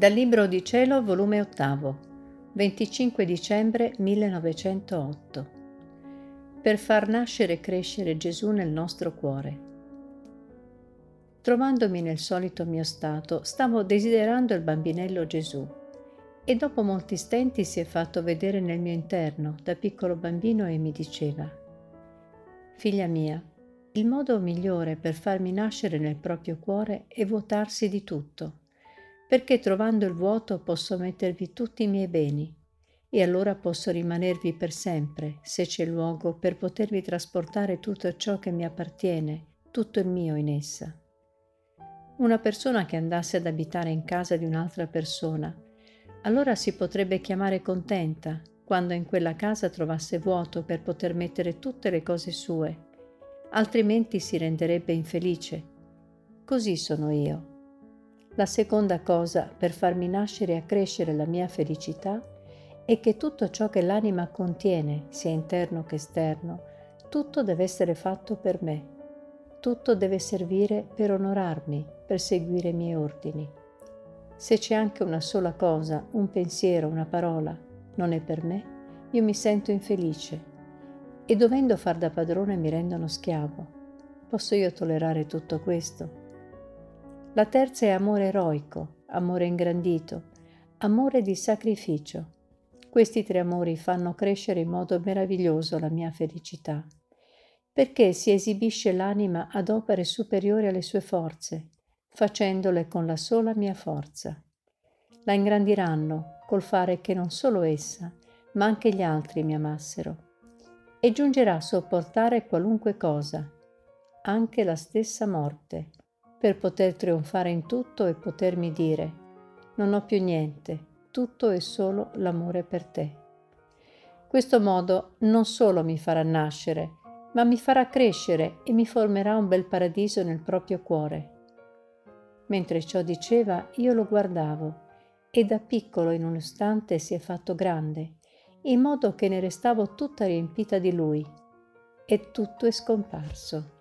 Dal Libro di Cielo, volume 8, 25 dicembre 1908. Per far nascere e crescere Gesù nel nostro cuore. Trovandomi nel solito mio stato, stavo desiderando il bambinello Gesù e dopo molti stenti si è fatto vedere nel mio interno da piccolo bambino e mi diceva Figlia mia, il modo migliore per farmi nascere nel proprio cuore è vuotarsi di tutto perché trovando il vuoto posso mettervi tutti i miei beni e allora posso rimanervi per sempre, se c'è luogo, per potervi trasportare tutto ciò che mi appartiene, tutto il mio in essa. Una persona che andasse ad abitare in casa di un'altra persona, allora si potrebbe chiamare contenta quando in quella casa trovasse vuoto per poter mettere tutte le cose sue, altrimenti si renderebbe infelice. Così sono io la seconda cosa per farmi nascere e crescere la mia felicità è che tutto ciò che l'anima contiene, sia interno che esterno, tutto deve essere fatto per me. Tutto deve servire per onorarmi, per seguire i miei ordini. Se c'è anche una sola cosa, un pensiero, una parola, non è per me, io mi sento infelice e dovendo far da padrone mi rendono schiavo. Posso io tollerare tutto questo? La terza è amore eroico, amore ingrandito, amore di sacrificio. Questi tre amori fanno crescere in modo meraviglioso la mia felicità, perché si esibisce l'anima ad opere superiori alle sue forze, facendole con la sola mia forza. La ingrandiranno col fare che non solo essa, ma anche gli altri mi amassero, e giungerà a sopportare qualunque cosa, anche la stessa morte per poter trionfare in tutto e potermi dire, non ho più niente, tutto è solo l'amore per te. Questo modo non solo mi farà nascere, ma mi farà crescere e mi formerà un bel paradiso nel proprio cuore. Mentre ciò diceva, io lo guardavo e da piccolo in un istante si è fatto grande, in modo che ne restavo tutta riempita di lui, e tutto è scomparso.